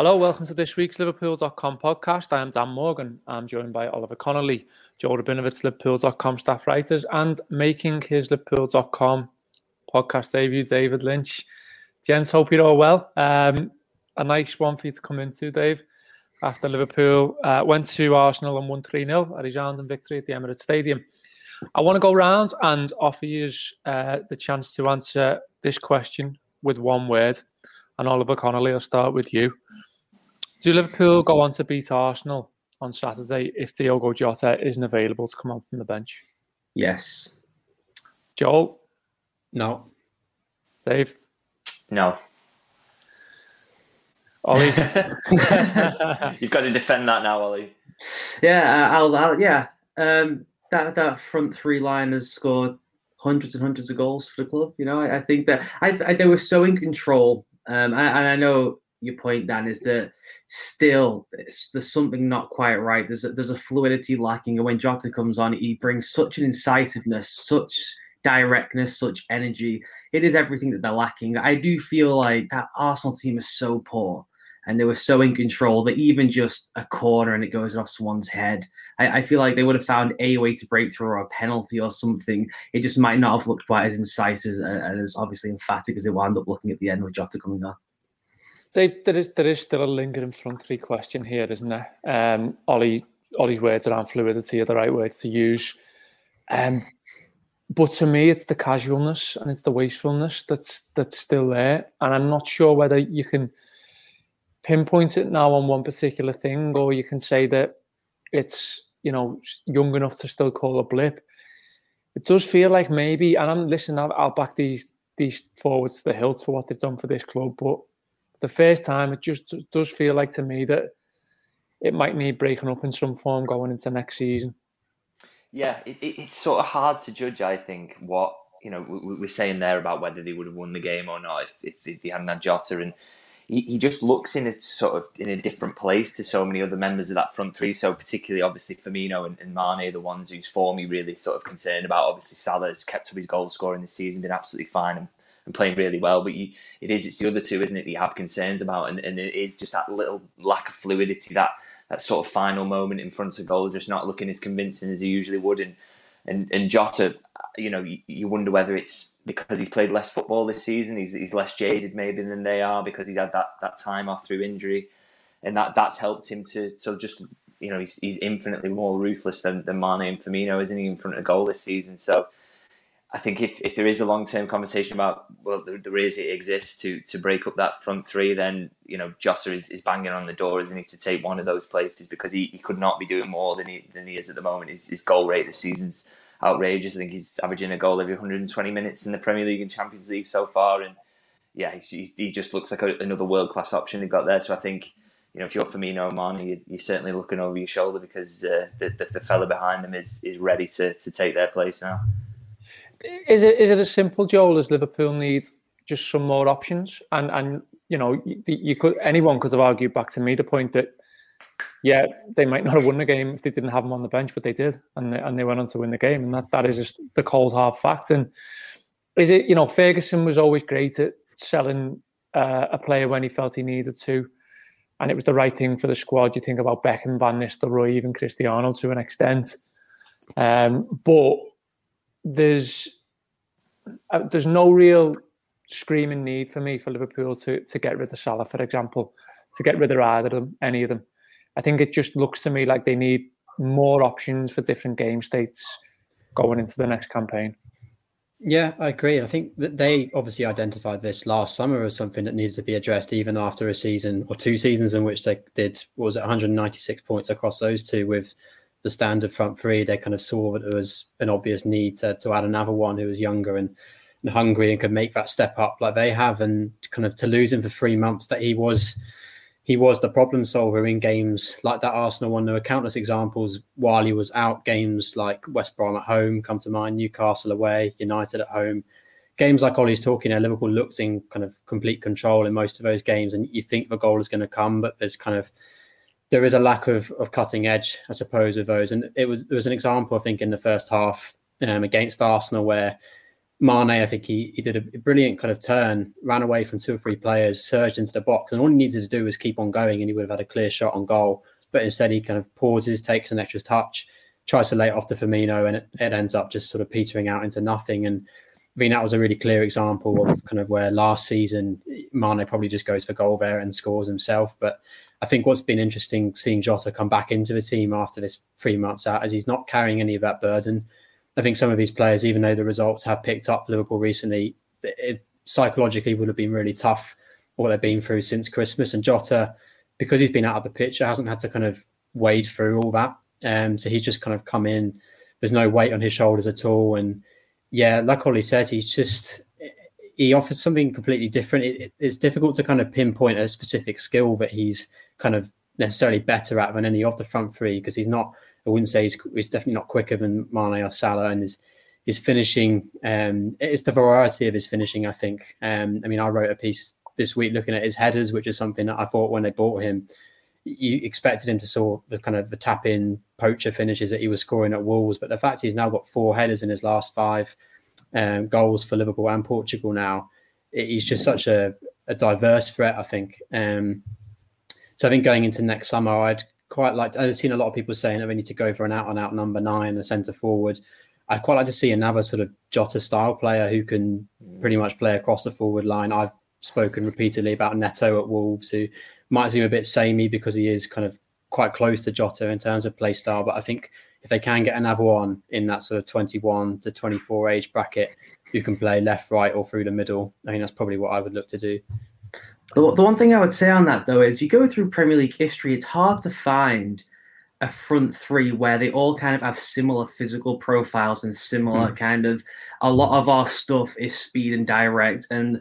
Hello, welcome to this week's Liverpool.com podcast. I am Dan Morgan. I'm joined by Oliver Connolly, Joe Rabinowitz, Liverpool.com staff writers, and making his Liverpool.com podcast debut, David Lynch. Gents, hope you're all well. Um, a nice one for you to come into, Dave. After Liverpool uh, went to Arsenal and won 3 0 at and victory at the Emirates Stadium. I want to go round and offer you uh, the chance to answer this question with one word. And Oliver Connolly, I'll start with you. Do Liverpool go on to beat Arsenal on Saturday if Diogo Jota isn't available to come on from the bench? Yes. Joel? No. Dave? No. Ollie? You've got to defend that now, Ollie. Yeah, uh, I'll, I'll yeah. Um, that that front three line has scored hundreds and hundreds of goals for the club. You know, I, I think that I, I, they were so in control. Um, and, and I know your point, Dan, is that still there's something not quite right. There's a, there's a fluidity lacking, and when Jota comes on, he brings such an incisiveness, such directness, such energy. It is everything that they're lacking. I do feel like that Arsenal team is so poor and they were so in control that even just a corner and it goes off someone's head, I, I, feel like they would have found a way to break through or a penalty or something. It just might not have looked quite as incisive and as obviously emphatic as it wound up looking at the end with Jota coming on. Dave, there is there is still a lingering front three question here, isn't there? Um, Ollie, Ollie's words around fluidity are the right words to use. Um, but to me, it's the casualness and it's the wastefulness that's that's still there, and I'm not sure whether you can pinpoint it now on one particular thing, or you can say that it's you know young enough to still call a blip. It does feel like maybe, and I'm listening. I'll, I'll back these these forwards to the hilt for what they've done for this club, but the first time, it just does feel like to me that it might need breaking up in some form going into next season. Yeah, it, it, it's sort of hard to judge. I think what you know we, we're saying there about whether they would have won the game or not if, if they, they hadn't had Jota, and he, he just looks in a sort of in a different place to so many other members of that front three. So particularly, obviously, Firmino and, and Mane, the ones whose form he really sort of concerned about. Obviously, Salah's kept up his goal scoring this season, been absolutely fine, and and playing really well. But you, it is it's the other two, isn't it? That you have concerns about, and, and it is just that little lack of fluidity, that that sort of final moment in front of goal, just not looking as convincing as he usually would. And and and Jota, you know, you, you wonder whether it's because he's played less football this season, he's he's less jaded maybe than they are because he's had that that time off through injury, and that that's helped him to so just. You know, he's, he's infinitely more ruthless than, than Mane and Firmino, isn't he, in front of goal this season? So, I think if, if there is a long term conversation about well there, there is it exists to to break up that front three, then you know Jota is, is banging on the door, isn't he, to take one of those places because he, he could not be doing more than he than he is at the moment. His, his goal rate this season's outrageous. I think he's averaging a goal every 120 minutes in the Premier League and Champions League so far, and yeah, he's, he's, he just looks like a, another world class option they've got there. So I think you know, if you're Firmino Mane, you're, certainly looking over your shoulder because uh, the, the, the fella behind them is is ready to to take their place now is it is it as simple, Joel, as Liverpool need just some more options? And and you know, you, you could anyone could have argued back to me the point that yeah, they might not have won the game if they didn't have him on the bench, but they did, and they, and they went on to win the game, and that that is just the cold hard fact. And is it you know Ferguson was always great at selling uh, a player when he felt he needed to, and it was the right thing for the squad. You think about Beckham, Van Nistelrooy, even Cristiano to an extent, um, but there's uh, there's no real screaming need for me for Liverpool to to get rid of Salah, for example, to get rid of either of them, any of them. I think it just looks to me like they need more options for different game states going into the next campaign. Yeah, I agree. I think that they obviously identified this last summer as something that needed to be addressed, even after a season or two seasons in which they did was it 196 points across those two with the standard front three, they kind of saw that there was an obvious need to, to add another one who was younger and, and hungry and could make that step up like they have. And kind of to lose him for three months, that he was he was the problem solver in games like that Arsenal one. There were countless examples while he was out. Games like West Brom at home come to mind, Newcastle away, United at home. Games like Ollie's talking, there, Liverpool looked in kind of complete control in most of those games, and you think the goal is going to come, but there's kind of there is a lack of, of cutting edge, I suppose, with those. And it was there was an example, I think, in the first half um, against Arsenal where Mane, I think he, he did a brilliant kind of turn, ran away from two or three players, surged into the box, and all he needed to do was keep on going, and he would have had a clear shot on goal. But instead, he kind of pauses, takes an extra touch, tries to lay it off to Firmino, and it, it ends up just sort of petering out into nothing. And I mean, that was a really clear example of kind of where last season Mane probably just goes for goal there and scores himself. But I think what's been interesting seeing Jota come back into the team after this three months out as he's not carrying any of that burden. I think some of these players, even though the results have picked up Liverpool recently, it psychologically would have been really tough what they've been through since Christmas. And Jota, because he's been out of the picture, hasn't had to kind of wade through all that. Um, so he's just kind of come in. There's no weight on his shoulders at all. And yeah, like Ollie says, he's just he offers something completely different. It, it's difficult to kind of pinpoint a specific skill that he's kind of necessarily better at than any of the front three because he's not. I wouldn't say he's, he's definitely not quicker than Mane or Salah, and his his finishing. Um, it's the variety of his finishing. I think. Um, I mean, I wrote a piece this week looking at his headers, which is something that I thought when they bought him, you expected him to sort the kind of the tap in poacher finishes that he was scoring at Wolves, but the fact he's now got four headers in his last five um, goals for Liverpool and Portugal now, he's just such a, a diverse threat. I think. Um, so I think going into next summer, I'd quite like. To, I've seen a lot of people saying that we need to go for an out and out number nine, a centre forward. I'd quite like to see another sort of Jota style player who can pretty much play across the forward line. I've spoken repeatedly about Neto at Wolves, who might seem a bit samey because he is kind of quite close to Jota in terms of play style. But I think if they can get another one in that sort of 21 to 24 age bracket who can play left, right, or through the middle, I mean, that's probably what I would look to do. The, the one thing I would say on that though is you go through Premier League history, it's hard to find a front three where they all kind of have similar physical profiles and similar mm. kind of a lot of our stuff is speed and direct and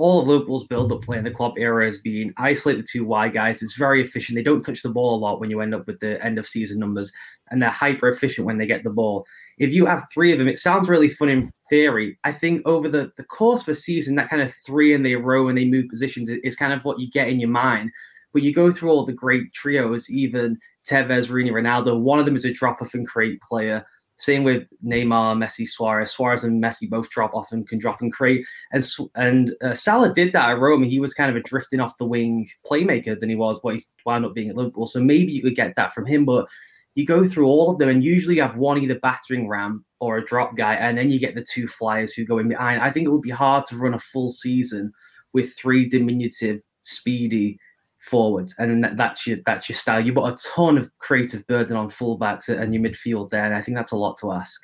all of Liverpool's build-up play in the club era has been isolate the two wide guys. It's very efficient. They don't touch the ball a lot when you end up with the end of season numbers, and they're hyper efficient when they get the ball if you have three of them, it sounds really fun in theory. I think over the, the course of a season, that kind of three in they row and they move positions is kind of what you get in your mind. But you go through all the great trios, even Tevez, Rooney, Ronaldo. One of them is a drop off and create player. Same with Neymar, Messi, Suarez. Suarez and Messi both drop off and can drop and create. And and uh, Salah did that at Roma. He was kind of a drifting off the wing playmaker than he was what he wound up being at Liverpool. So maybe you could get that from him. But you go through all of them and usually you have one either battering ram or a drop guy, and then you get the two flyers who go in behind. I think it would be hard to run a full season with three diminutive, speedy forwards, and that, that's your that's your style. You've got a ton of creative burden on fullbacks and your midfield there, and I think that's a lot to ask.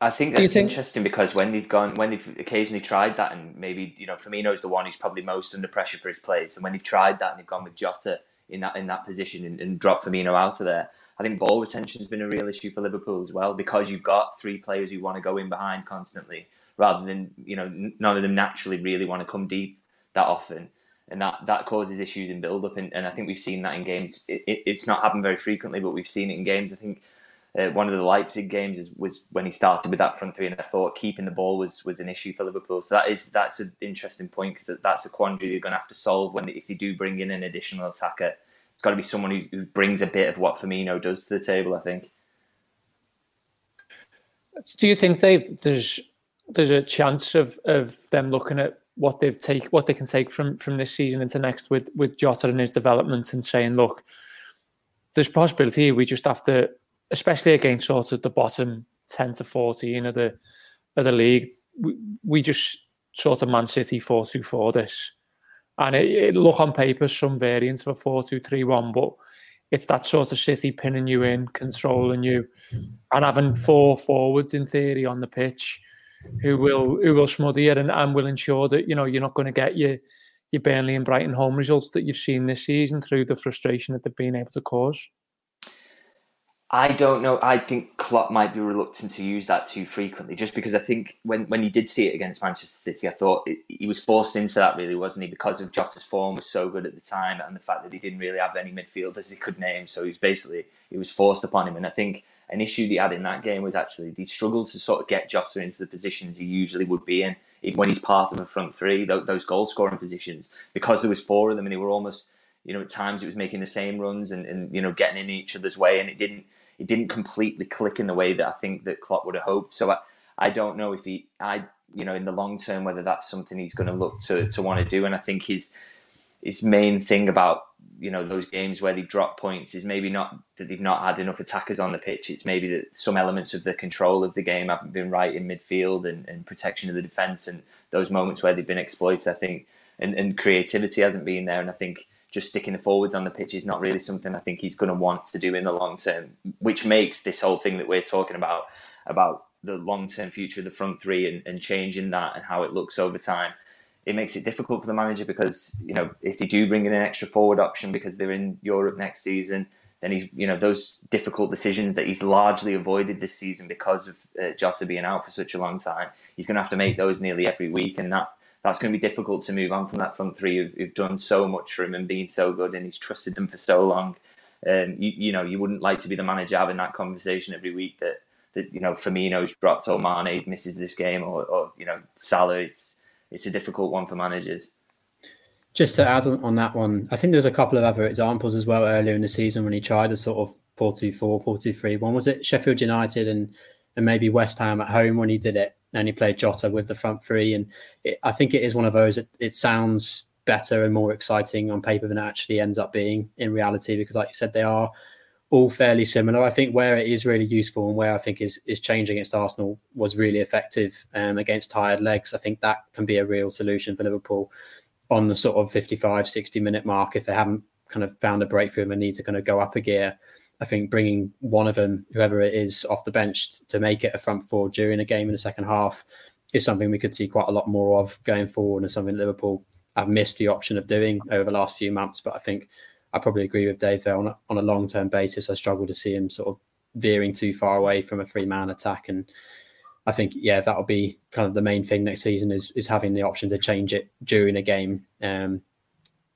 I think that's think... interesting because when they've gone, when they've occasionally tried that, and maybe you know Firmino's the one who's probably most under pressure for his plays, and when they've tried that and they've gone with Jota in that in that position and, and drop Firmino out of there. I think ball retention has been a real issue for Liverpool as well because you've got three players who want to go in behind constantly rather than you know none of them naturally really want to come deep that often. And that, that causes issues in build up, and, and I think we've seen that in games. It, it, it's not happened very frequently, but we've seen it in games. I think uh, one of the Leipzig games is, was when he started with that front three, and I thought keeping the ball was was an issue for Liverpool. So that is that's an interesting point because that's a quandary they're going to have to solve when if they do bring in an additional attacker it's got to be someone who, who brings a bit of what Firmino does to the table. I think. Do you think Dave? There's there's a chance of of them looking at what they've take what they can take from from this season into next with with Jota and his development and saying, look, there's possibility we just have to, especially against sort of the bottom ten to fourteen of the of the league, we, we just sort of Man City four two four this and it, it look on paper some variants of a four-two-three-one, but it's that sort of City pinning you in, controlling you, and having four forwards in theory on the pitch who will who will smother you and, and will ensure that you know you're not going to get your your Burnley and Brighton home results that you've seen this season through the frustration that they've been able to cause. I don't know. I think Klopp might be reluctant to use that too frequently, just because I think when, when you did see it against Manchester City, I thought it, he was forced into that, really, wasn't he? Because of Jota's form was so good at the time, and the fact that he didn't really have any midfielders he could name, so he was basically he was forced upon him. And I think an issue they had in that game was actually he struggled to sort of get Jota into the positions he usually would be in when he's part of a front three, those goal scoring positions, because there was four of them, and they were almost you know, at times it was making the same runs and, and you know getting in each other's way, and it didn't it didn't completely click in the way that I think that Klopp would have hoped. So I, I don't know if he, I, you know, in the long term, whether that's something he's going to look to to want to do. And I think his his main thing about you know those games where they drop points is maybe not that they've not had enough attackers on the pitch. It's maybe that some elements of the control of the game haven't been right in midfield and, and protection of the defence and those moments where they've been exploited. I think and, and creativity hasn't been there. And I think just sticking the forwards on the pitch is not really something I think he's going to want to do in the long term, which makes this whole thing that we're talking about about the long term future of the front three and, and changing that and how it looks over time. It makes it difficult for the manager because you know if they do bring in an extra forward option because they're in Europe next season, then he's you know those difficult decisions that he's largely avoided this season because of uh, Jota being out for such a long time. He's going to have to make those nearly every week, and that that's going to be difficult to move on from that front three who've, who've done so much for him and been so good, and he's trusted them for so long. Um, you, you know, you wouldn't like to be the manager having that conversation every week that that you know Firmino's dropped or Mane misses this game or, or you know Salah. It's it's a difficult one for managers. Just to add on, on that one, I think there's a couple of other examples as well earlier in the season when he tried a sort of 4-2-4, 4-2-3. One was it Sheffield United and and maybe West Ham at home when he did it, and he played Jota with the front three. And it, I think it is one of those. It, it sounds better and more exciting on paper than it actually ends up being in reality because, like you said, they are all fairly similar. I think where it is really useful and where I think is is changing against Arsenal was really effective um, against tired legs. I think that can be a real solution for Liverpool on the sort of 55, 60 minute mark if they haven't kind of found a breakthrough and need to kind of go up a gear. I think bringing one of them, whoever it is, off the bench to make it a front four during a game in the second half is something we could see quite a lot more of going forward and something Liverpool have missed the option of doing over the last few months. But I think I probably agree with Dave there on a, on a long term basis. I struggle to see him sort of veering too far away from a three man attack. And I think, yeah, that'll be kind of the main thing next season is is having the option to change it during a game, um,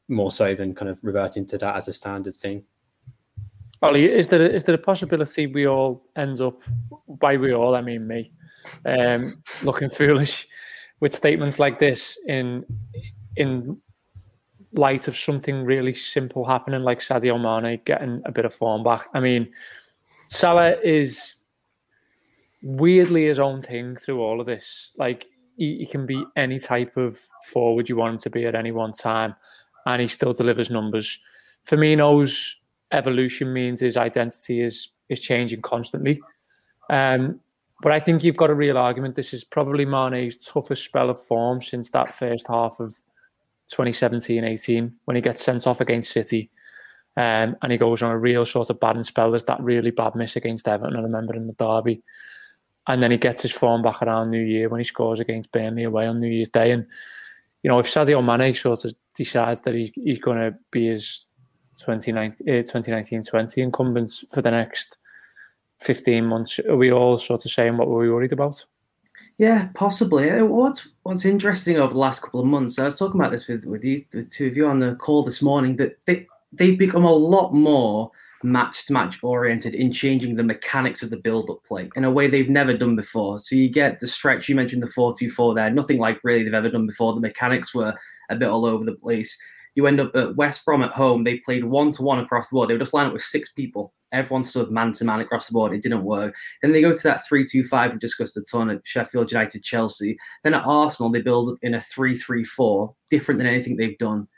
more so than kind of reverting to that as a standard thing. Ollie, is there is there a possibility we all end up by we all I mean me um, looking foolish with statements like this in in light of something really simple happening, like Sadio Mane getting a bit of form back. I mean, Salah is weirdly his own thing through all of this. Like he, he, can be any type of forward you want him to be at any one time, and he still delivers numbers. Firmino's evolution means his identity is is changing constantly. Um, but I think you've got a real argument. This is probably Mane's toughest spell of form since that first half of 2017-18 when he gets sent off against City. Um, and he goes on a real sort of bad spell. There's that really bad miss against Everton, I remember in the derby. And then he gets his form back around New Year when he scores against Burnley away on New Year's Day. And, you know, if Sadio Mane sort of decides that he, he's going to be his 2019-20 uh, incumbents for the next 15 months, are we all sort of saying what were we worried about? Yeah, possibly. Uh, what's What's interesting over the last couple of months, I was talking about this with with you, the two of you on the call this morning, that they they've become a lot more match to match oriented in changing the mechanics of the build up play in a way they've never done before. So you get the stretch, you mentioned the 4 2 4 there, nothing like really they've ever done before. The mechanics were a bit all over the place. You end up at West Brom at home, they played one to one across the board. They would just line up with six people everyone stood man to man across the board. It didn't work. Then they go to that 3 2 5 we discussed a ton at Sheffield United, Chelsea. Then at Arsenal, they build in a 3 3 4, different than anything they've done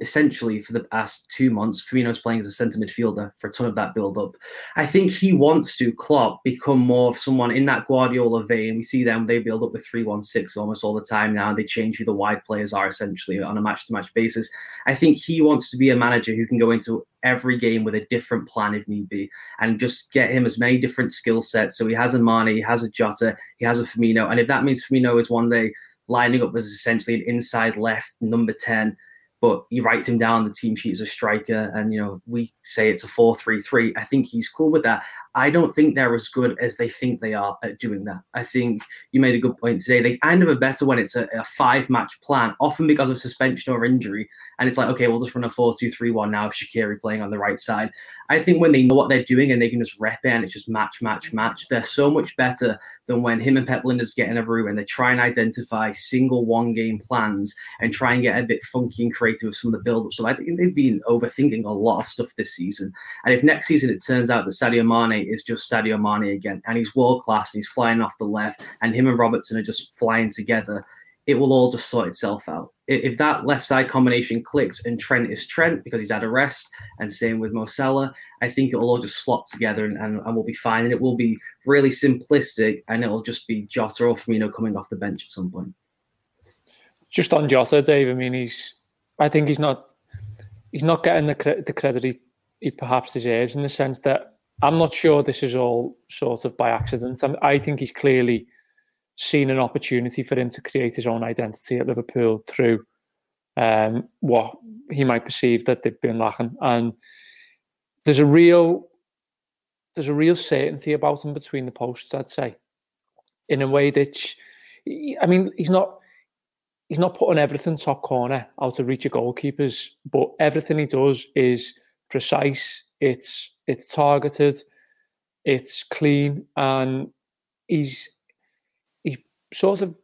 essentially for the past two months. Firmino's playing as a centre midfielder for a ton of that build up. I think he wants to Klopp become more of someone in that Guardiola vein. We see them; they build up with three one six almost all the time now. They change who the wide players are essentially on a match to match basis. I think he wants to be a manager who can go into every game with a different plan if need be, and just get him as many different skill sets. So he has a Mane, he has a Jota, he has a Firmino, and if that means Firmino is one day lining up as essentially an inside left number ten but he writes him down the team sheet as a striker and you know we say it's a 4-3-3 i think he's cool with that I don't think they're as good as they think they are at doing that. I think you made a good point today. They kind of are better when it's a, a five match plan, often because of suspension or injury. And it's like, okay, we'll just run a 4 2 3 1 now, Shaqiri playing on the right side. I think when they know what they're doing and they can just rep it and it's just match, match, match, they're so much better than when him and Pep Lijnders get in a room and they try and identify single one game plans and try and get a bit funky and creative with some of the build up. So I think they've been overthinking a lot of stuff this season. And if next season it turns out that Sadio Mane is just Sadio Mane again, and he's world class and he's flying off the left, and him and Robertson are just flying together. It will all just sort itself out. If that left side combination clicks and Trent is Trent because he's had a rest, and same with Mo Salah, I think it will all just slot together and, and, and we'll be fine. And it will be really simplistic, and it'll just be Jota or Firmino coming off the bench at some point. Just on Jota, Dave. I mean, he's. I think he's not. He's not getting the the credit he he perhaps deserves in the sense that I'm not sure this is all sort of by accident. I'm, I think he's clearly seen an opportunity for him to create his own identity at Liverpool through um, what he might perceive that they've been lacking. And there's a real there's a real certainty about him between the posts, I'd say, in a way that I mean he's not he's not putting everything top corner out of reach of goalkeepers, but everything he does is precise, it's it's targeted, it's clean, and he's he sort of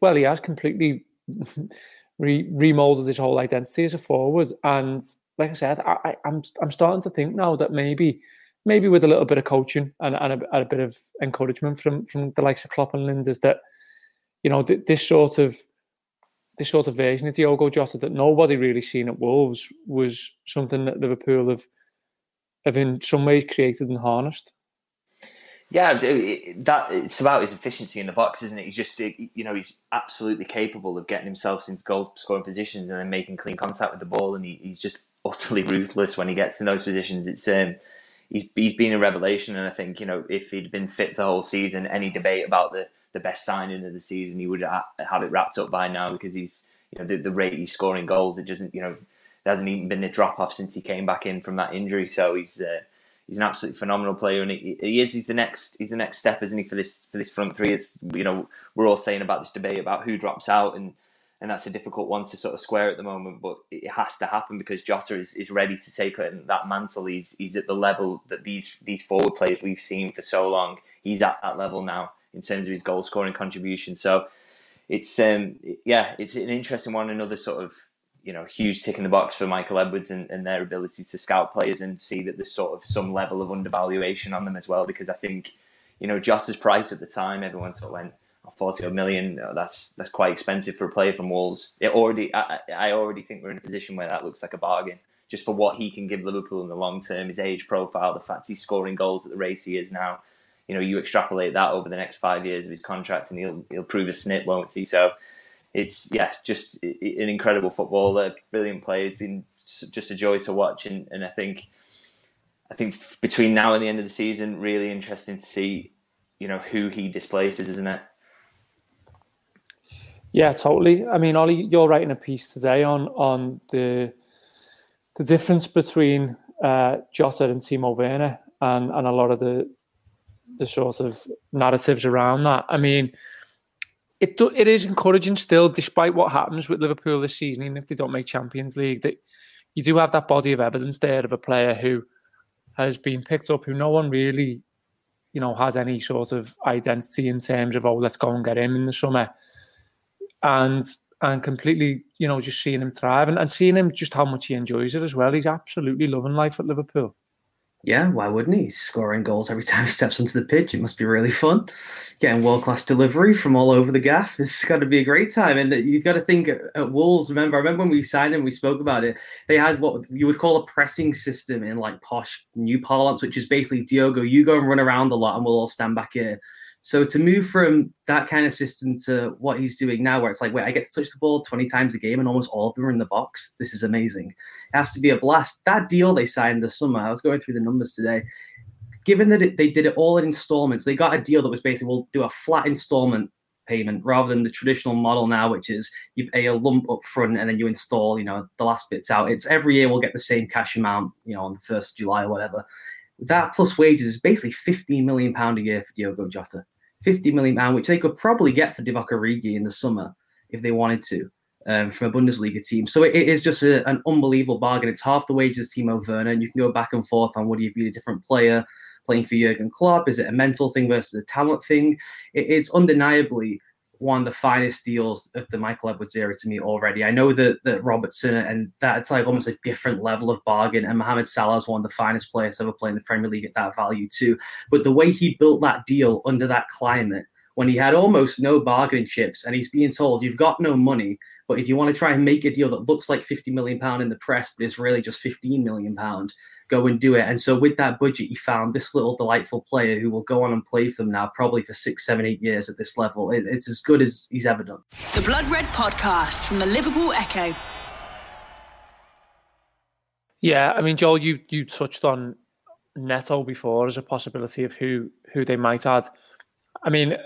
well, he has completely re- remolded his whole identity as a forward. And like I said, I, I, I'm I'm starting to think now that maybe maybe with a little bit of coaching and, and, a, and a bit of encouragement from from the likes of Klopp and Lijnders that you know th- this sort of this sort of version of Diogo Jota that nobody really seen at Wolves was something that Liverpool have have in some ways created and harnessed. Yeah, that it's about his efficiency in the box, isn't it? He's just, you know, he's absolutely capable of getting himself into goal scoring positions and then making clean contact with the ball, and he, he's just utterly ruthless when he gets in those positions. It's um, he's he's been a revelation, and I think you know if he'd been fit the whole season, any debate about the the best signing of the season, he would have it wrapped up by now because he's you know the, the rate he's scoring goals. It doesn't you know there hasn't even been a drop off since he came back in from that injury. So he's uh, he's an absolutely phenomenal player, and he, he, is. He's the next. He's the next step, isn't he, for this for this front three? It's you know we're all saying about this debate about who drops out, and and that's a difficult one to sort of square at the moment. But it has to happen because Jota is, is ready to take that mantle. He's he's at the level that these these forward players we've seen for so long. He's at that level now in terms of his goal scoring contribution. So it's um, yeah, it's an interesting one. Another sort of you know huge tick in the box for Michael Edwards and, and their ability to scout players and see that there's sort of some level of undervaluation on them as well. Because I think you know Jota's price at the time, everyone sort of went. Oh, 40 million that's that's quite expensive for a player from Wolves it already I, I already think we're in a position where that looks like a bargain just for what he can give Liverpool in the long term his age profile the fact he's scoring goals at the rate he is now you know, you extrapolate that over the next five years of his contract, and he'll he'll prove a snip, won't he? So it's yeah, just an incredible footballer, brilliant player. It's been just a joy to watch, and, and I think I think between now and the end of the season, really interesting to see, you know, who he displaces, isn't it? Yeah, totally. I mean, Ollie, you're writing a piece today on on the the difference between uh, Jota and Timo Werner, and and a lot of the the sort of narratives around that. I mean, it do, it is encouraging still, despite what happens with Liverpool this season, even if they don't make Champions League, that you do have that body of evidence there of a player who has been picked up, who no one really, you know, has any sort of identity in terms of oh, let's go and get him in the summer, and and completely, you know, just seeing him thrive and, and seeing him just how much he enjoys it as well. He's absolutely loving life at Liverpool. Yeah, why wouldn't he? He's scoring goals every time he steps onto the pitch. It must be really fun. Getting world class delivery from all over the gaff. It's got to be a great time. And you've got to think uh, at Wolves. Remember, I remember when we signed him, we spoke about it. They had what you would call a pressing system in like posh new parlance, which is basically Diogo, you go and run around a lot, and we'll all stand back here. So to move from that kind of system to what he's doing now, where it's like, wait, I get to touch the ball 20 times a game and almost all of them are in the box. This is amazing. It has to be a blast. That deal they signed this summer, I was going through the numbers today. Given that it, they did it all in installments, they got a deal that was basically we'll do a flat installment payment rather than the traditional model now, which is you pay a lump up front and then you install, you know, the last bits out. It's every year we'll get the same cash amount, you know, on the first of July or whatever. That plus wages is basically 15 million pound a year for Diogo Jota. 50 million pound, which they could probably get for Divock Origi in the summer if they wanted to. Um, from a Bundesliga team. So it, it is just a, an unbelievable bargain. It's half the wages of Timo Werner, and you can go back and forth on would he be a different player playing for Jurgen Klopp? Is it a mental thing versus a talent thing? It, it's undeniably one of the finest deals of the Michael Edwards era to me already. I know that that Robertson and that's like almost a different level of bargain. And Mohamed Salah is one of the finest players ever playing the Premier League at that value too. But the way he built that deal under that climate, when he had almost no bargaining chips, and he's being told you've got no money, but if you want to try and make a deal that looks like 50 million pound in the press, but is really just 15 million pound, go and do it. And so with that budget, he found this little delightful player who will go on and play for them now, probably for six, seven, eight years at this level. It, it's as good as he's ever done. The Blood Red Podcast from the Liverpool Echo. Yeah, I mean, Joel, you you touched on Neto before as a possibility of who who they might add. I mean,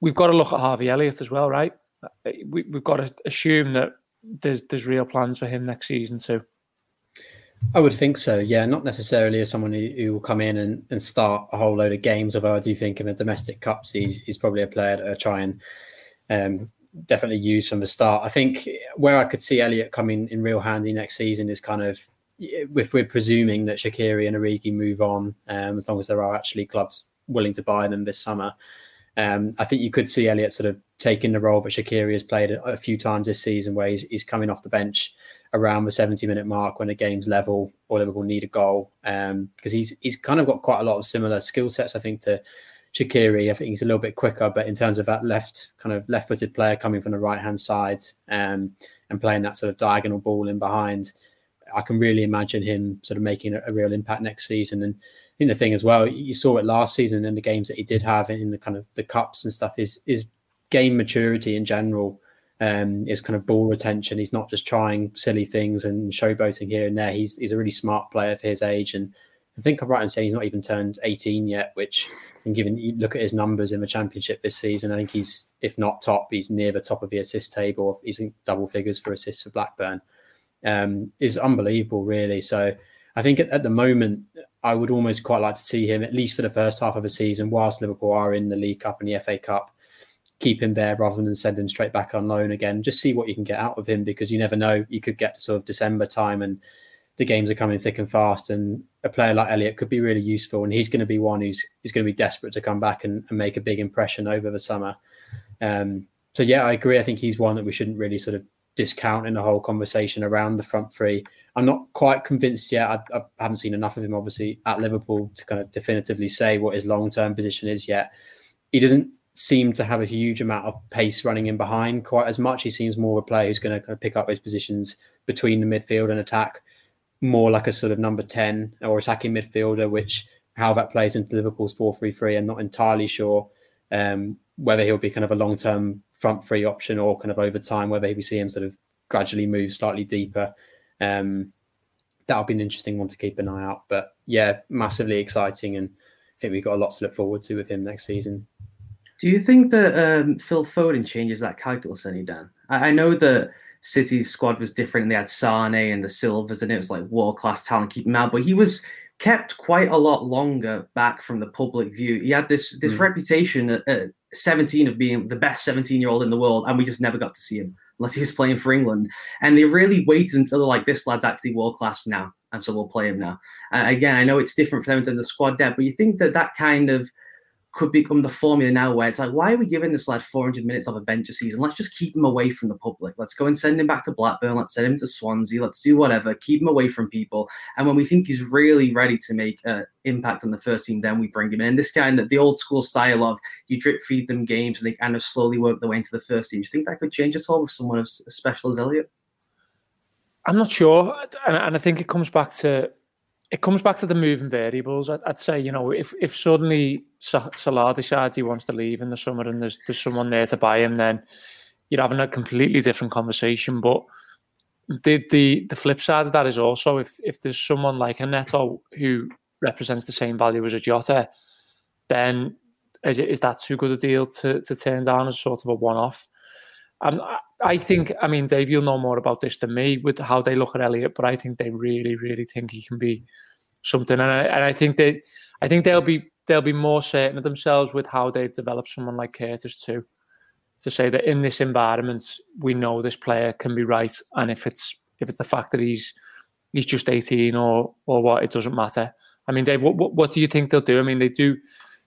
we've got to look at Harvey Elliott as well, right? We, we've got to assume that there's there's real plans for him next season too. I would think so. Yeah, not necessarily as someone who, who will come in and, and start a whole load of games. Although I do think in the domestic cups, he's, he's probably a player to try and um, definitely use from the start. I think where I could see Elliott coming in real handy next season is kind of if we're presuming that Shaqiri and Origi move on, um, as long as there are actually clubs willing to buy them this summer. Um, I think you could see Elliott sort of taking the role that Shaqiri has played a, a few times this season, where he's, he's coming off the bench around the 70 minute mark when the game's level or Liverpool need a goal. Because um, he's he's kind of got quite a lot of similar skill sets, I think, to Shaqiri. I think he's a little bit quicker, but in terms of that left kind of left footed player coming from the right hand side um, and playing that sort of diagonal ball in behind, I can really imagine him sort of making a, a real impact next season. And I think the thing as well, you saw it last season in the games that he did have in the kind of the cups and stuff, is is game maturity in general um, is kind of ball retention. He's not just trying silly things and showboating here and there. He's he's a really smart player for his age, and I think I'm right in saying he's not even turned 18 yet. Which, and given you look at his numbers in the championship this season, I think he's if not top, he's near the top of the assist table. He's in double figures for assists for Blackburn. Um, is unbelievable, really. So I think at, at the moment, I would almost quite like to see him at least for the first half of the season, whilst Liverpool are in the League Cup and the FA Cup keep him there rather than send him straight back on loan again. Just see what you can get out of him because you never know. You could get to sort of December time and the games are coming thick and fast, and a player like Elliott could be really useful. And he's going to be one who's who's going to be desperate to come back and, and make a big impression over the summer. Um, so yeah, I agree. I think he's one that we shouldn't really sort of discount in the whole conversation around the front three. I'm not quite convinced yet. I, I haven't seen enough of him, obviously, at Liverpool to kind of definitively say what his long term position is yet. He doesn't seem to have a huge amount of pace running in behind quite as much. He seems more of a player who's going to kind of pick up his positions between the midfield and attack, more like a sort of number 10 or attacking midfielder, which how that plays into Liverpool's 4 3 3. I'm not entirely sure um, whether he'll be kind of a long term front three option or kind of over time, whether we see him sort of gradually move slightly deeper. Um, that'll be an interesting one to keep an eye out. But yeah, massively exciting. And I think we've got a lot to look forward to with him next season. Do you think that um, Phil Foden changes that calculus any, Dan? I, I, know that City's squad was different and they had Sane and the Silvers and it was like world class talent keeping him out, but he was kept quite a lot longer back from the public view. He had this this mm. reputation at, at 17 of being the best 17 year old in the world, and we just never got to see him unless he was playing for England. And they really waited until they're like, this lad's actually world class now, and so we'll play him now. Uh, again, I know it's different for them in terms of squad depth, but you think that that kind of could become the formula now where it's like, why are we giving this lad 400 minutes of a bench a season? Let's just keep him away from the public. Let's go and send him back to Blackburn. Let's send him to Swansea. Let's do whatever. Keep him away from people. And when we think he's really ready to make an impact on the first team, then we bring him in. This kind of the old school style of you drip feed them games and they kind of slowly work their way into the first team. Do you think that could change at all with someone as special as Elliott? I'm not sure. And I think it comes back to it comes back to the moving variables. I'd, say, you know, if if suddenly Salah decides he wants to leave in the summer and there's there's someone there to buy him, then you're having a completely different conversation. But the the the flip side of that is also if if there's someone like a Neto who represents the same value as a Jota, then is, is that too good a deal to to turn down as sort of a one off? Um, and I think, I mean, Dave, you'll know more about this than me with how they look at Elliott, but I think they really, really think he can be something. And I, and I think they, I think they'll be they'll be more certain of themselves with how they've developed someone like Curtis too, to say that in this environment we know this player can be right, and if it's if it's the fact that he's he's just eighteen or or what, it doesn't matter. I mean, Dave, what, what, what do you think they'll do? I mean, they do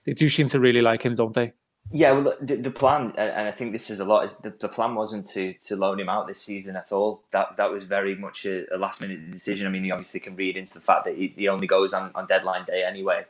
they do seem to really like him, don't they? Yeah, well, the, the plan, and I think this is a lot. Is the, the plan wasn't to to loan him out this season at all. That that was very much a, a last minute decision. I mean, you obviously can read into the fact that he, he only goes on, on deadline day anyway.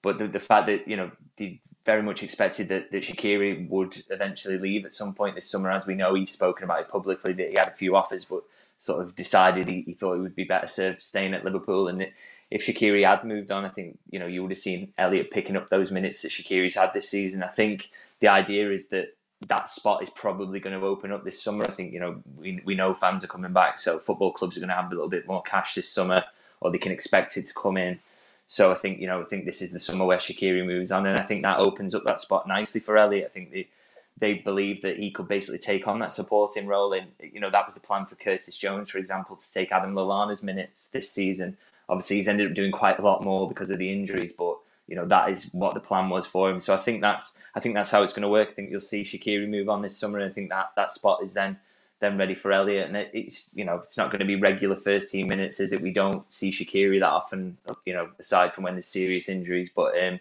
But the, the fact that you know the very much expected that, that Shaqiri would eventually leave at some point this summer, as we know he's spoken about it publicly that he had a few offers, but sort of decided he, he thought he would be better served staying at Liverpool. And if Shaqiri had moved on, I think you know you would have seen Elliott picking up those minutes that Shaqiri's had this season. I think the idea is that that spot is probably going to open up this summer. I think you know we we know fans are coming back, so football clubs are going to have a little bit more cash this summer, or they can expect it to come in. So I think you know I think this is the summer where Shaqiri moves on, and I think that opens up that spot nicely for Elliott. I think the they believe that he could basically take on that supporting role. And you know that was the plan for Curtis Jones, for example, to take Adam Lallana's minutes this season. Obviously, he's ended up doing quite a lot more because of the injuries, but you know that is what the plan was for him. So I think that's I think that's how it's going to work. I think you'll see Shaqiri move on this summer, and I think that that spot is then then ready for Elliott. And it's you know it's not going to be regular first team minutes, is it? We don't see Shaqiri that often, you know, aside from when there's serious injuries. But um,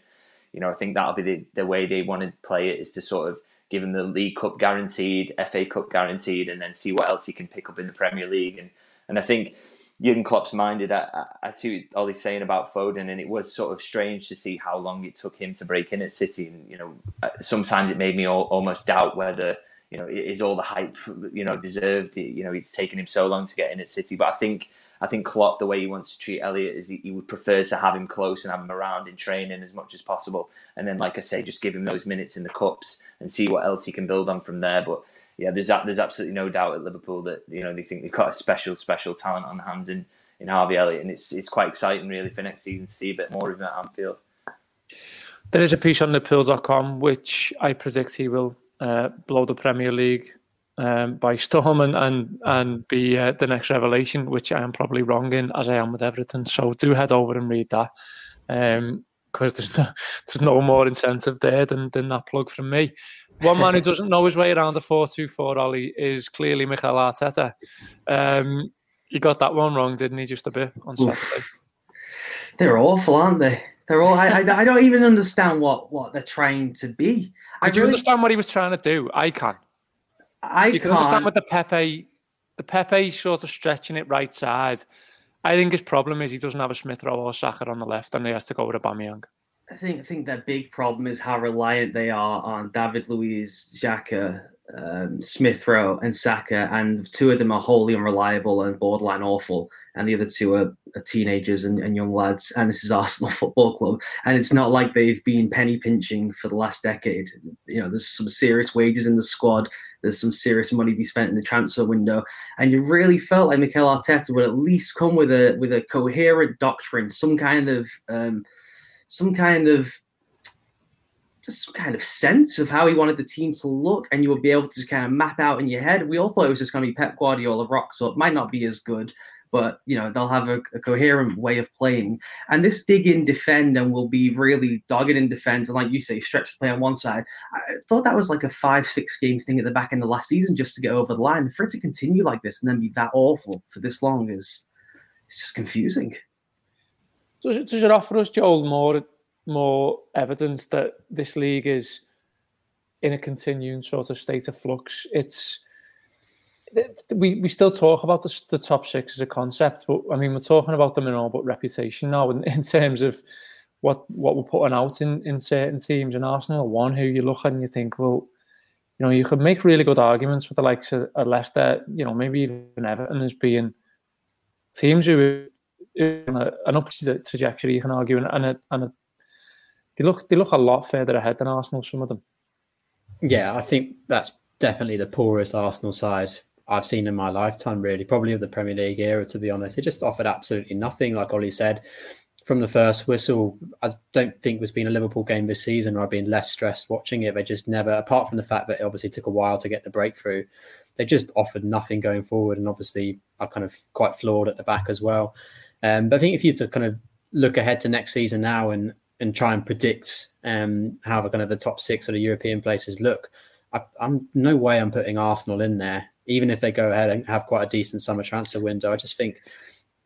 you know I think that'll be the, the way they want to play it is to sort of give him the League Cup guaranteed, FA Cup guaranteed, and then see what else he can pick up in the Premier League. And and I think Jurgen Klopp's minded. I, I see all he's saying about Foden, and it was sort of strange to see how long it took him to break in at City. And you know, sometimes it made me all, almost doubt whether you know, is all the hype, you know, deserved? You know, it's taken him so long to get in at City, but I think I think Klopp, the way he wants to treat Elliott is he, he, would prefer to have him close and have him around in training as much as possible, and then, like I say, just give him those minutes in the cups and see what else he can build on from there. But yeah, there's there's absolutely no doubt at Liverpool that you know they think they've got a special special talent on hands in in Harvey Elliott, and it's it's quite exciting really for next season to see a bit more of him at Anfield. There is a piece on Liverpool.com which I predict he will uh, blow the Premier League um, by storm and and, and be uh, the next revelation, which I am probably wrong in, as I am with everything. So do head over and read that, because um, there's no, there's no more incentive there than, than that plug from me. One man who doesn't know his way around the four-two-four Ollie is clearly Mikel Arteta. Um, you got that one wrong, didn't he? Just a bit on Saturday. They're awful, aren't they? They're all. I, I, I, don't even understand what what they're trying to be. Could you understand what he was trying to do? I can. I you can can't. understand with the Pepe, the Pepe sort of stretching it right side. I think his problem is he doesn't have a Smith Rowe or Saka on the left, and he has to go with a Aubameyang. I think I think their big problem is how reliant they are on David Luiz, Xhaka, um, Smith Rowe, and Saka, and two of them are wholly unreliable and borderline awful, and the other two are, are teenagers and, and, young lads. And this is Arsenal Football Club, and it's not like they've been penny pinching for the last decade. You know, there's some serious wages in the squad. There's some serious money to be spent in the transfer window, and you really felt like Mikel Arteta would at least come with a with a coherent doctrine, some kind of um, some kind of just some kind of sense of how he wanted the team to look, and you would be able to kind of map out in your head. We all thought it was just going to be Pep Guardiola rock, so it might not be as good, but you know they'll have a, a, coherent way of playing. And this dig in defend and will be really dogged in defense, and like you say, stretch the play on one side. I thought that was like a five six game thing at the back end of last season just to get over the line. For it to continue like this and then be that awful for this long is it's just confusing. Does it, does it offer us, Joel, more more evidence that this league is in a continuing sort of state of flux? It's we, we still talk about the, the top six as a concept, but I mean we're talking about them in all but reputation now in, in terms of what what we're putting out in, in certain teams. And Arsenal, one who you look at and you think, well, you know, you could make really good arguments for the likes of, of Leicester, you know, maybe even Everton as being teams who a, an upward trajectory, you can argue, and, a, and a, they look they look a lot further ahead than Arsenal. Some of them. Yeah, I think that's definitely the poorest Arsenal side I've seen in my lifetime. Really, probably of the Premier League era. To be honest, it just offered absolutely nothing. Like Ollie said, from the first whistle, I don't think there's been a Liverpool game this season where I've been less stressed watching it. They just never, apart from the fact that it obviously took a while to get the breakthrough, they just offered nothing going forward, and obviously are kind of quite flawed at the back as well. Um, but I think if you to kind of look ahead to next season now and and try and predict um, how the kind of the top six of the European places look, I, am no way I'm putting Arsenal in there, even if they go ahead and have quite a decent summer transfer window. I just think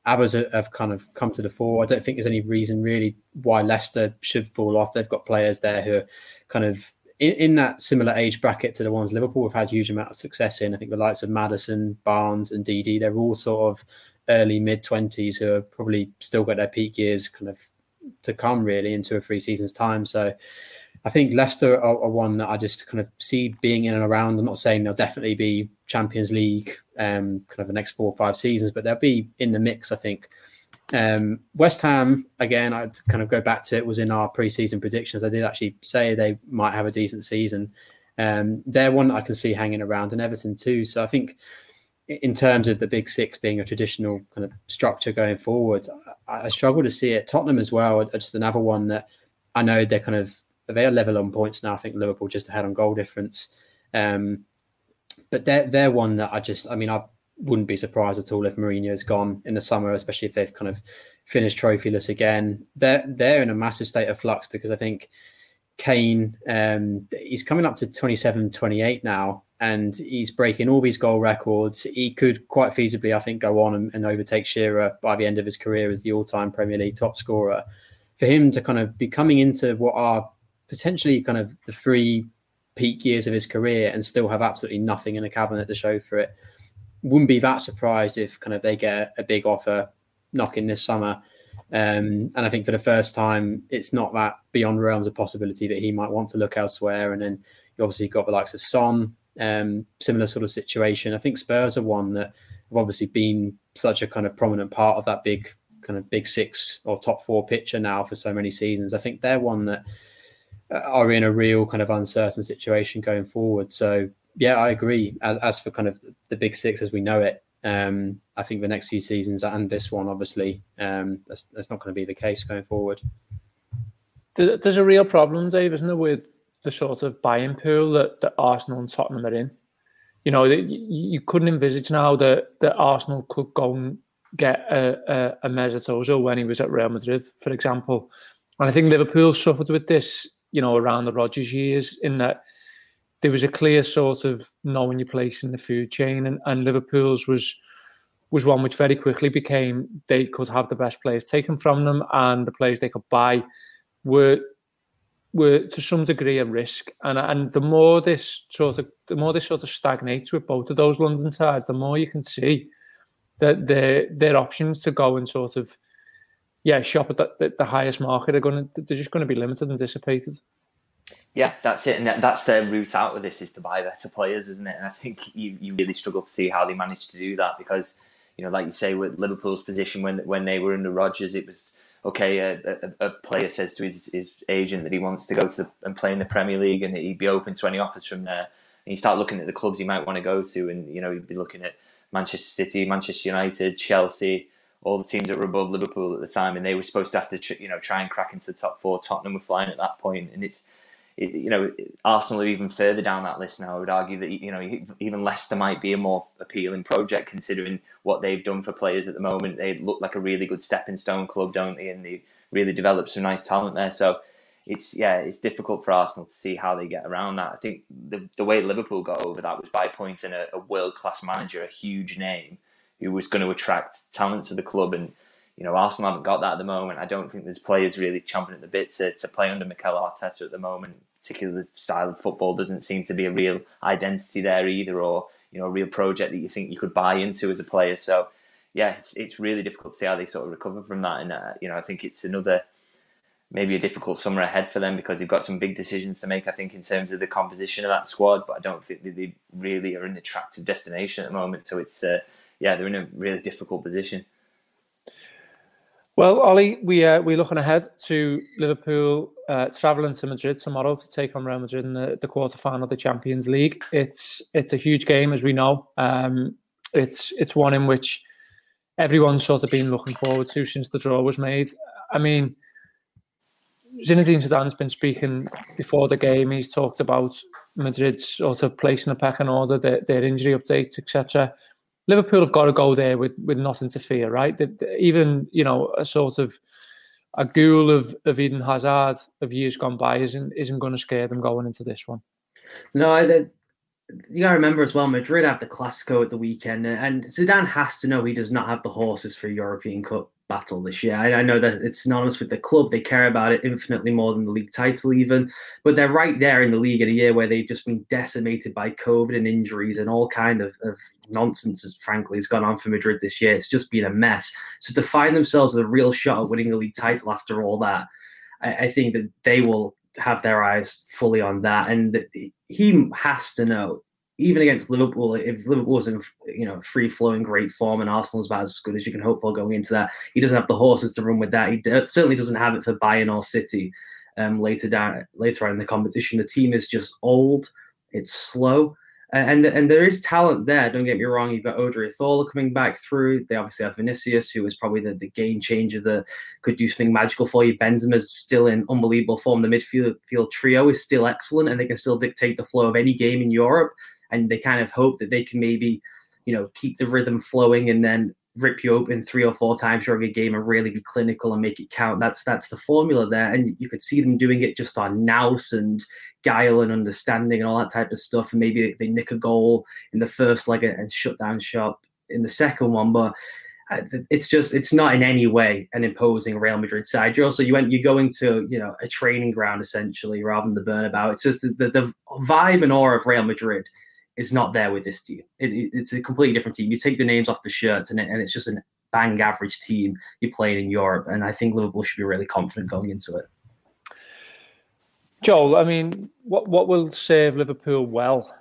others have kind of come to the fore. I don't think there's any reason really why Leicester should fall off. They've got players there who are kind of in, in that similar age bracket to the ones Liverpool have had huge amount of success in. I think the likes of Maddison, Barnes, and Ndidi, they're all sort of early mid twenties who are probably still got their peak years kind of to come really in two or three seasons time. So I think Leicester are, are, one that I just kind of see being in and around. I'm not saying they'll definitely be Champions League um, kind of the next four or five seasons, but they'll be in the mix. I think. Um, West Ham again, I'd kind of go back to it was in our pre-season predictions. I did actually say they might have a decent season. Um, they're one I can see hanging around, and Everton too. So I think in terms of the big six being a traditional kind of structure going forward, I, I struggle to see it. Tottenham as well, just another one that I know they're kind of they're level on points now. I think Liverpool just ahead on goal difference. Um, but they're they're one that I just I mean I wouldn't be surprised at all if Mourinho's gone in the summer, especially if they've kind of finished trophyless again. They're they're in a massive state of flux because I think Kane um, he's coming up to 27, 28 now, and he's breaking all these goal records. He could quite feasibly, I think, go on and, and overtake Shearer by the end of his career as the all-time Premier League top scorer. For him to kind of be coming into what are potentially kind of the three peak years of his career and still have absolutely nothing in the cabinet to show for it. Wouldn't be that surprised if kind of they get a big offer knocking this summer. Um, and I think for the first time, it's not that beyond realms of possibility that he might want to look elsewhere. And then you obviously got the likes of Son, um, similar sort of situation. I think Spurs are one that have obviously been such a kind of prominent part of that big kind of big six or top four picture now for so many seasons. I think they're one that are in a real kind of uncertain situation going forward. So yeah, I agree. As, as for kind of the big six as we know it, um, I think the next few seasons and this one, obviously, um, that's, that's not going to be the case going forward. There's a real problem, Dave, isn't there, with the sort of buying pool that, that Arsenal and Tottenham are in? You know, you couldn't envisage now that, that Arsenal could go and get a, a, a Mesut Ozil when he was at Real Madrid, for example. And I think Liverpool suffered with this you know, around the Rodgers years, in that there was a clear sort of knowing your place in the food chain, and, and Liverpool's was was one which very quickly became they could have the best players taken from them, and the players they could buy were were to some degree a risk. And and the more this sort of the more this sort of stagnates with both of those London sides, the more you can see that their their options to go and sort of yeah, shop at the, the, the highest market are going to they're just going to be limited and dissipated. Yeah, that's it, and that's their route out of this is to buy better players, isn't it? And I think you, you really struggle to see how they managed to do that because you know, like you say, with Liverpool's position when when they were under Rodgers, it was okay. A, a, a player says to his, his agent that he wants to go to and play in the Premier League, and he'd be open to any offers from there. And you start looking at the clubs he might want to go to, and you know, he'd be looking at Manchester City, Manchester United, Chelsea all the teams that were above Liverpool at the time, and they were supposed to have to, you know, try and crack into the top four. Tottenham were flying at that point, and it's, you know, Arsenal are even further down that list now. I would argue that you know even Leicester might be a more appealing project considering what they've done for players at the moment. They look like a really good stepping stone club, don't they? And they really developed some nice talent there. So it's yeah, it's difficult for Arsenal to see how they get around that. I think the the way Liverpool got over that was by appointing a, a world class manager, a huge name who was going to attract talent to the club. And you know, Arsenal haven't got that at the moment. I don't think there's players really chomping at the bit to, to play under Mikel Arteta at the moment. Particularly the style of football doesn't seem to be a real identity there either, or you know, a real project that you think you could buy into as a player. So yeah, it's it's really difficult to see how they sort of recover from that. And uh, you know, I think it's another maybe a difficult summer ahead for them because they've got some big decisions to make. I think in terms of the composition of that squad, but I don't think that they really are an attractive destination at the moment. So it's uh, yeah, they're in a really difficult position. Well, Ollie, we uh, we're looking ahead to Liverpool uh, traveling to Madrid tomorrow to take on Real Madrid in the, the quarter final of the Champions League. It's it's a huge game, as we know. Um, it's it's one in which everyone's sort of been looking forward to since the draw was made. I mean, Zinedine Zidane's been speaking before the game. He's talked about Madrid's sort of placing a pecking order, their, their injury updates, etc. Liverpool have got to go there with, with nothing to fear, right? That even you know a sort of a ghoul of, of Eden Hazard of years gone by isn't isn't going to scare them going into this one. No, I, you got to remember as well. Madrid have the Clasico at the weekend, and Zidane has to know he does not have the horses for European Cup battle this year. I, I, know that it's synonymous with the club; they care about it infinitely more than the league title, even. But they're right there in the league in a year where they've just been decimated by COVID and injuries and all kind of, of nonsense. Frankly, has gone on for Madrid this year. It's just been a mess. So to find themselves a real shot at winning the league title after all that, I, I think that they will have their eyes fully on that, and he has to know even against Liverpool, if Liverpool was in you know free flowing great form and Arsenal's about as good as you can hope for going into that, he doesn't have the horses to run with that. He d- certainly doesn't have it for Bayern or City. Um, later down later on in the competition, the team is just old. It's slow. And, and there is talent there. Don't get me wrong. You've got Odriozola coming back through. They obviously have Vinicius, who is probably the, the game changer that could do something magical for you. Benzema's still in unbelievable form. The midfield field trio is still excellent, and they can still dictate the flow of any game in Europe and they kind of hope that they can maybe, you know, keep the rhythm flowing and then rip you open three or four times during a game and really be clinical and make it count. That's that's the formula there, and you could see them doing it just on nous and guile and understanding and all that type of stuff. And maybe they nick a goal in the first leg and shut down shop in the second one, but. Uh, it's just it's not in any way an imposing Real Madrid side. You're also you went you're going to you know a training ground essentially rather than the Bernabeu. It's just the, the, the vibe and aura of Real Madrid is not there with this team. It, it, it's a completely different team. You take the names off the shirts, and, it, and it's just a bang average team you're playing in Europe. And I think Liverpool should be really confident going into it. Joel, I mean, what what will serve Liverpool well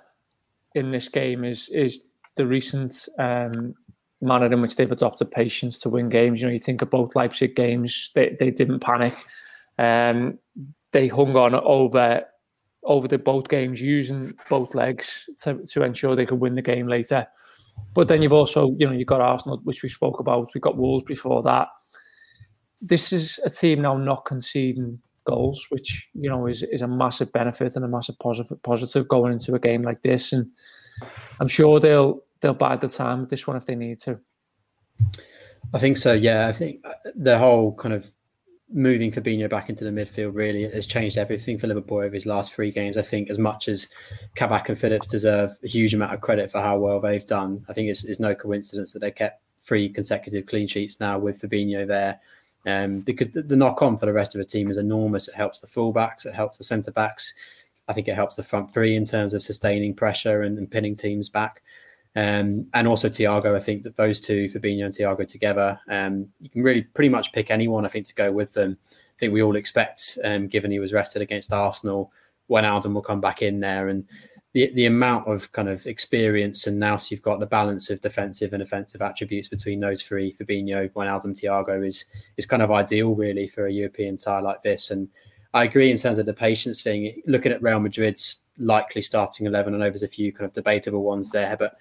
in this game is is the recent um, manner in which they've adopted patience to win games. You know, you think of both Leipzig games; they they didn't panic. Um, they hung on over over the both games using both legs to, to ensure they could win the game later. But then you've also, you know, you've got Arsenal, which we spoke about. We've got Wolves before that. This is a team now not conceding goals, which you know is is a massive benefit and a massive positive positive going into a game like this. And I'm sure they'll they'll bide the time with this one if they need to. I think so. Yeah, I think uh, the whole kind of moving Fabinho back into the midfield really has changed everything for Liverpool over his last three games. I think as much as Kabak and Phillips deserve a huge amount of credit for how well they've done, I think it's, it's no coincidence that they kept three consecutive clean sheets now with Fabinho there. Um, because the, the knock on for the rest of the team is enormous. It helps the fullbacks, it helps the centre backs. I think it helps the front three in terms of sustaining pressure and, and pinning teams back. Um, and also Thiago, I think that those two, Fabinho and Thiago together, um, you can really pretty much pick anyone, I think, to go with them. I think we all expect, um, given he was rested against Arsenal, Wijnaldum will come back in there. And the, the amount of kind of experience, and now so you've got the balance of defensive and offensive attributes between those three, Fabinho, Wijnaldum, Thiago, is, is kind of ideal, really, for a European tie like this. And I agree in terms of the patience thing. Looking at Real Madrid's likely starting 11, I know there's a few kind of debatable ones there, but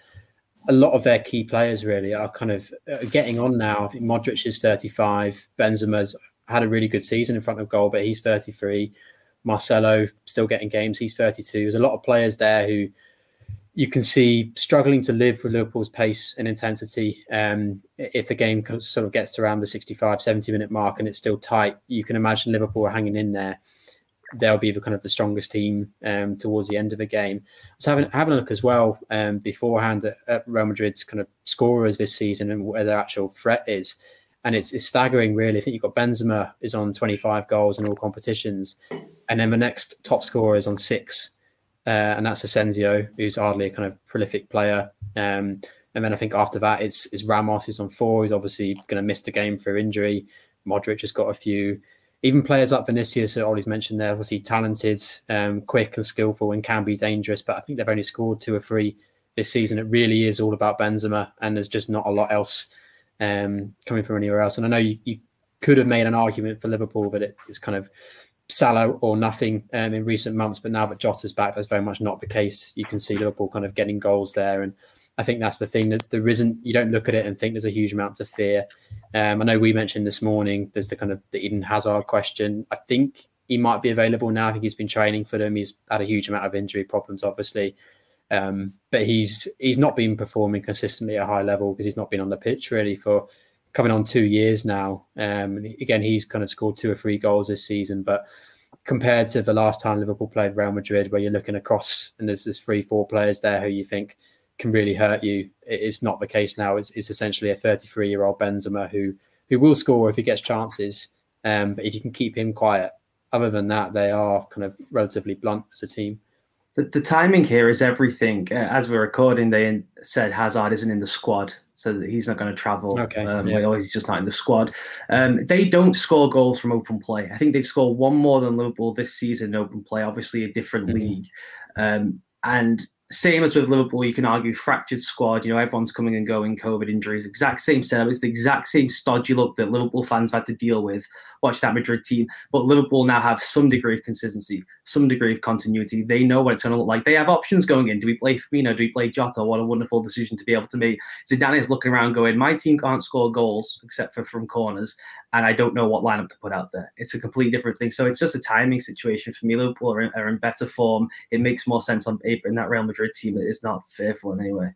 a lot of their key players really are kind of uh, getting on now. Modric is 35. Benzema's had a really good season in front of goal, but he's 33. Marcelo still getting games. He's 32. There's a lot of players there who you can see struggling to live with Liverpool's pace and intensity. Um, if the game sort of gets to around the 65, 70 minute mark and it's still tight, you can imagine Liverpool hanging in there they'll be the kind of the strongest team um, towards the end of the game. So having having a look as well um, beforehand at, at, Real Madrid's kind of scorers this season and where their actual threat is, and it's, it's staggering really. I think you've got Benzema is on 25 goals in all competitions, and then the next top scorer is on six, uh, and that's Asensio, who's hardly a kind of prolific player. Um, and then I think after that it's, it's Ramos who's on four. He's obviously going to miss the game for injury. Modric has got a few even players like Vinicius, that Ollie's mentioned, they're obviously talented, um, quick and skillful, and can be dangerous. But I think they've only scored two or three this season. It really is all about Benzema, and there's just not a lot else um, coming from anywhere else. And I know you, you, could have made an argument for Liverpool that it is kind of Salah or nothing um, in recent months, but now that Jota's back, that's very much not the case. You can see Liverpool kind of getting goals there, and I think that's the thing that there isn't. You don't look at it and think there's a huge amount of fear. Um, I know we mentioned this morning there's the kind of the Eden Hazard question. I think he might be available now. I think he's been training for them. He's had a huge amount of injury problems, obviously, um, but he's he's not been performing consistently at a high level because he's not been on the pitch really for coming on two years now. Um, again, he's kind of scored two or three goals this season, but compared to the last time Liverpool played Real Madrid, where you're looking across and there's there's three, four players there who you think can really hurt you. It's not the case now. It's, it's essentially a 33 year old Benzema who who will score if he gets chances. Um, but if you can keep him quiet, other than that, they are kind of relatively blunt as a team. The, the timing here is everything. As we're recording, they said Hazard isn't in the squad, so that he's not going to travel. Okay, um, yeah. or he's just not in the squad. Um, they don't score goals from open play. I think they've scored one more than Liverpool this season in open play. Obviously, a different Mhm. league, um, and same as with Liverpool, you can argue fractured squad. You know, everyone's coming and going, COVID injuries, exact same setup. It's the exact same stodgy look that Liverpool fans have had to deal with. Watch that Madrid team, but Liverpool now have some degree of consistency, some degree of continuity. They know what it's going to look like. They have options going in. Do we play Firmino? Do we play Jota? What a wonderful decision to be able to make. Zidane is looking around, going, "My team can't score goals except for from corners, and I don't know what lineup to put out there." It's a completely different thing. So it's just a timing situation for me. Liverpool are in, are in better form. It makes more sense on paper in that Real Madrid team. It is not fearful in any way.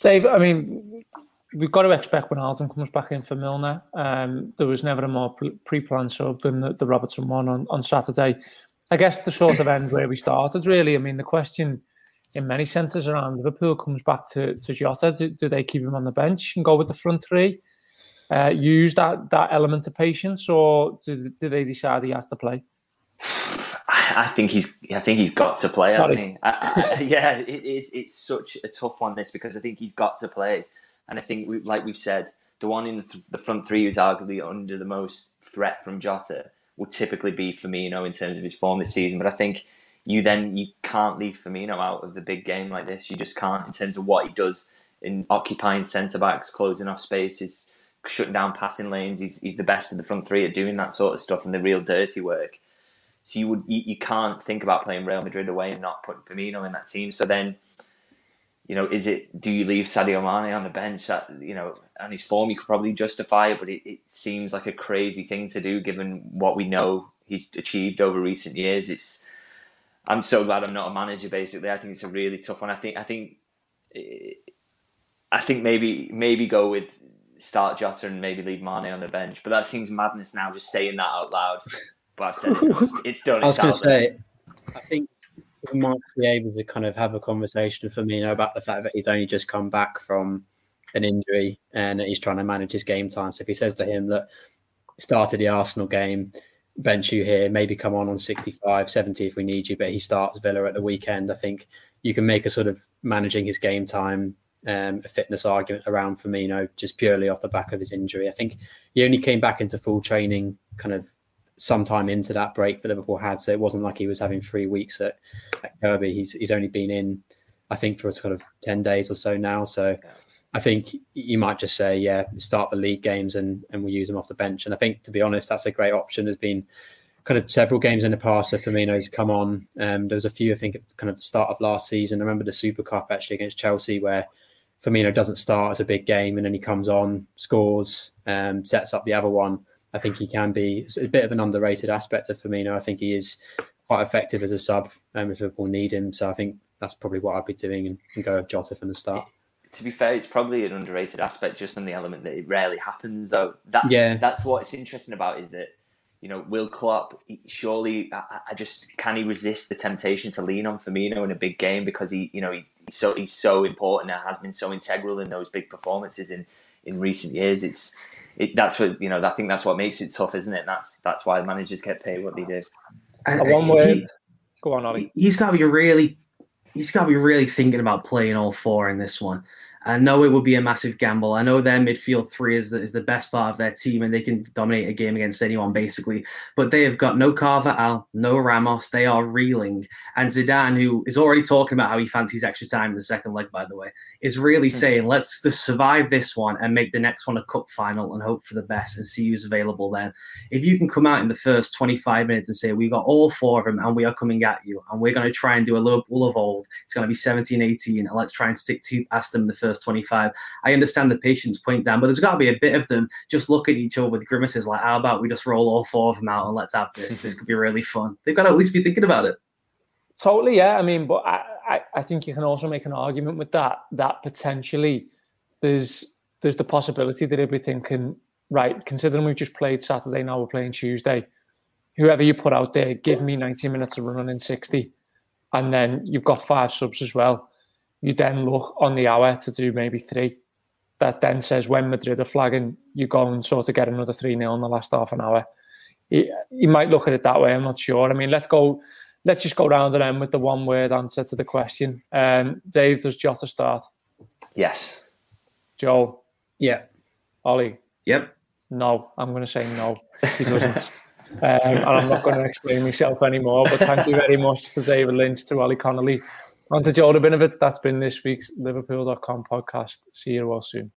Dave, I mean, we've got to expect when Alton comes back in for Milner. Um, there was never a more pre planned sub than the, the Robertson one on, on Saturday. I guess the sort of end where we started, really. I mean, the question in many senses around Liverpool comes back to, to Jota. Do, do they keep him on the bench and go with the front three? Uh, use that that element of patience, or do, do they decide he has to play? I think he's. I think he's got to play, hasn't he? I, I, yeah, it is. It's such a tough one this because I think he's got to play, and I think, we, like we've said, the one in the, th- the front three who's arguably under the most threat from Jota would typically be Firmino in terms of his form this season. But I think you then you can't leave Firmino out of the big game like this. You just can't in terms of what he does in occupying centre backs, closing off spaces, shutting down passing lanes. He's he's the best of the front three at doing that sort of stuff and the real dirty work. So you would you, you can't think about playing Real Madrid away and not putting Firmino in that team. So then, you know, is it do you leave Sadio Mane on the bench? That you know, and his form you could probably justify it, but it, it seems like a crazy thing to do given what we know he's achieved over recent years. It's I'm so glad I'm not a manager. Basically, I think it's a really tough one. I think I think I think maybe maybe go with start Jota and maybe leave Mane on the bench. But that seems madness now, just saying that out loud. But I've said it. It's, it's done. I was going to say, I think we might be able to kind of have a conversation for Firmino about the fact that he's only just come back from an injury and that he's trying to manage his game time. So if he says to him that started the Arsenal game, bench you here, maybe come on on 65, 70 if we need you, but he starts Villa at the weekend, I think you can make a sort of managing his game time um, a fitness argument around Firmino just purely off the back of his injury. I think he only came back into full training kind of sometime into that break that Liverpool had, so it wasn't like he was having three weeks at, at Kirkby. He's he's only been in, I think, for a sort of ten days or so now. So I think you might just say, yeah, start the league games and and we use him off the bench. And I think, to be honest, that's a great option. There's been kind of several games in the past where Firmino's come on. Um, there was a few, I think, at kind of start of last season. I remember the Super Cup actually against Chelsea where Firmino doesn't start as a big game and then he comes on, scores, um, sets up the other one. I think he can be a bit of an underrated aspect of Firmino. I think he is quite effective as a sub um, if Liverpool need him. So I think that's probably what I'd be doing and, and go with Jota from the start. To be fair, it's probably an underrated aspect just on the element that it rarely happens. Though that Yeah. that's what's interesting about is that you know Will Klopp surely I, I just can he resist the temptation to lean on Firmino in a big game because he you know he, he's so he's so important and has been so integral in those big performances in in recent years. It's it, that's what you know. I think that's what makes it tough, isn't it? That's that's why managers get paid what they do. A one word. Go on, Ollie. He's got to be really, he's got to be really thinking about playing all four in this one. I know it would be a massive gamble. I know their midfield three is the, is the best part of their team, and they can dominate a game against anyone basically. But they have got no Carvajal, no Ramos. They are reeling, and Zidane, who is already talking about how he fancies extra time in the second leg, by the way, is really hmm. saying, "Let's just survive this one and make the next one a cup final and hope for the best and see who's available then." If you can come out in the first 25 minutes and say, we've got all four of them, and we are coming at you, and we're going to try and do a little Liverpool of old," it's going to be 17, 18, and let's try and stick two past them the first 25. I understand the patience point down, but there's got to be a bit of them just look at each other with grimaces like, how about we just roll all four of them out and let's have this? this could be really fun. They've got to at least be thinking about it. Totally, yeah. I mean, but I, I, I think you can also make an argument with that that potentially there's there's the possibility that everything can right, considering we've just played Saturday, now we're playing Tuesday. Whoever you put out there, give me 90 minutes of running in 60. And then you've got five subs as well. You then look on the hour to do maybe three. that then says when Madrid are flagging, you go and sort of get another 3 0 in the last half an hour. He, he might look at it that way. I'm not sure. I mean, let's go. Let's just go round and end with the one word answer to the question. Um, Dave, does Jota start? Yes. Joe? Yeah. Ollie? Yep. No. I'm going to say no. He doesn't. um, and I'm not going to explain myself anymore. But thank you very much to David Lynch, to Ollie Connolly, and to Joe Rabinowitz. That's been this week's Liverpool.com podcast. See you all soon.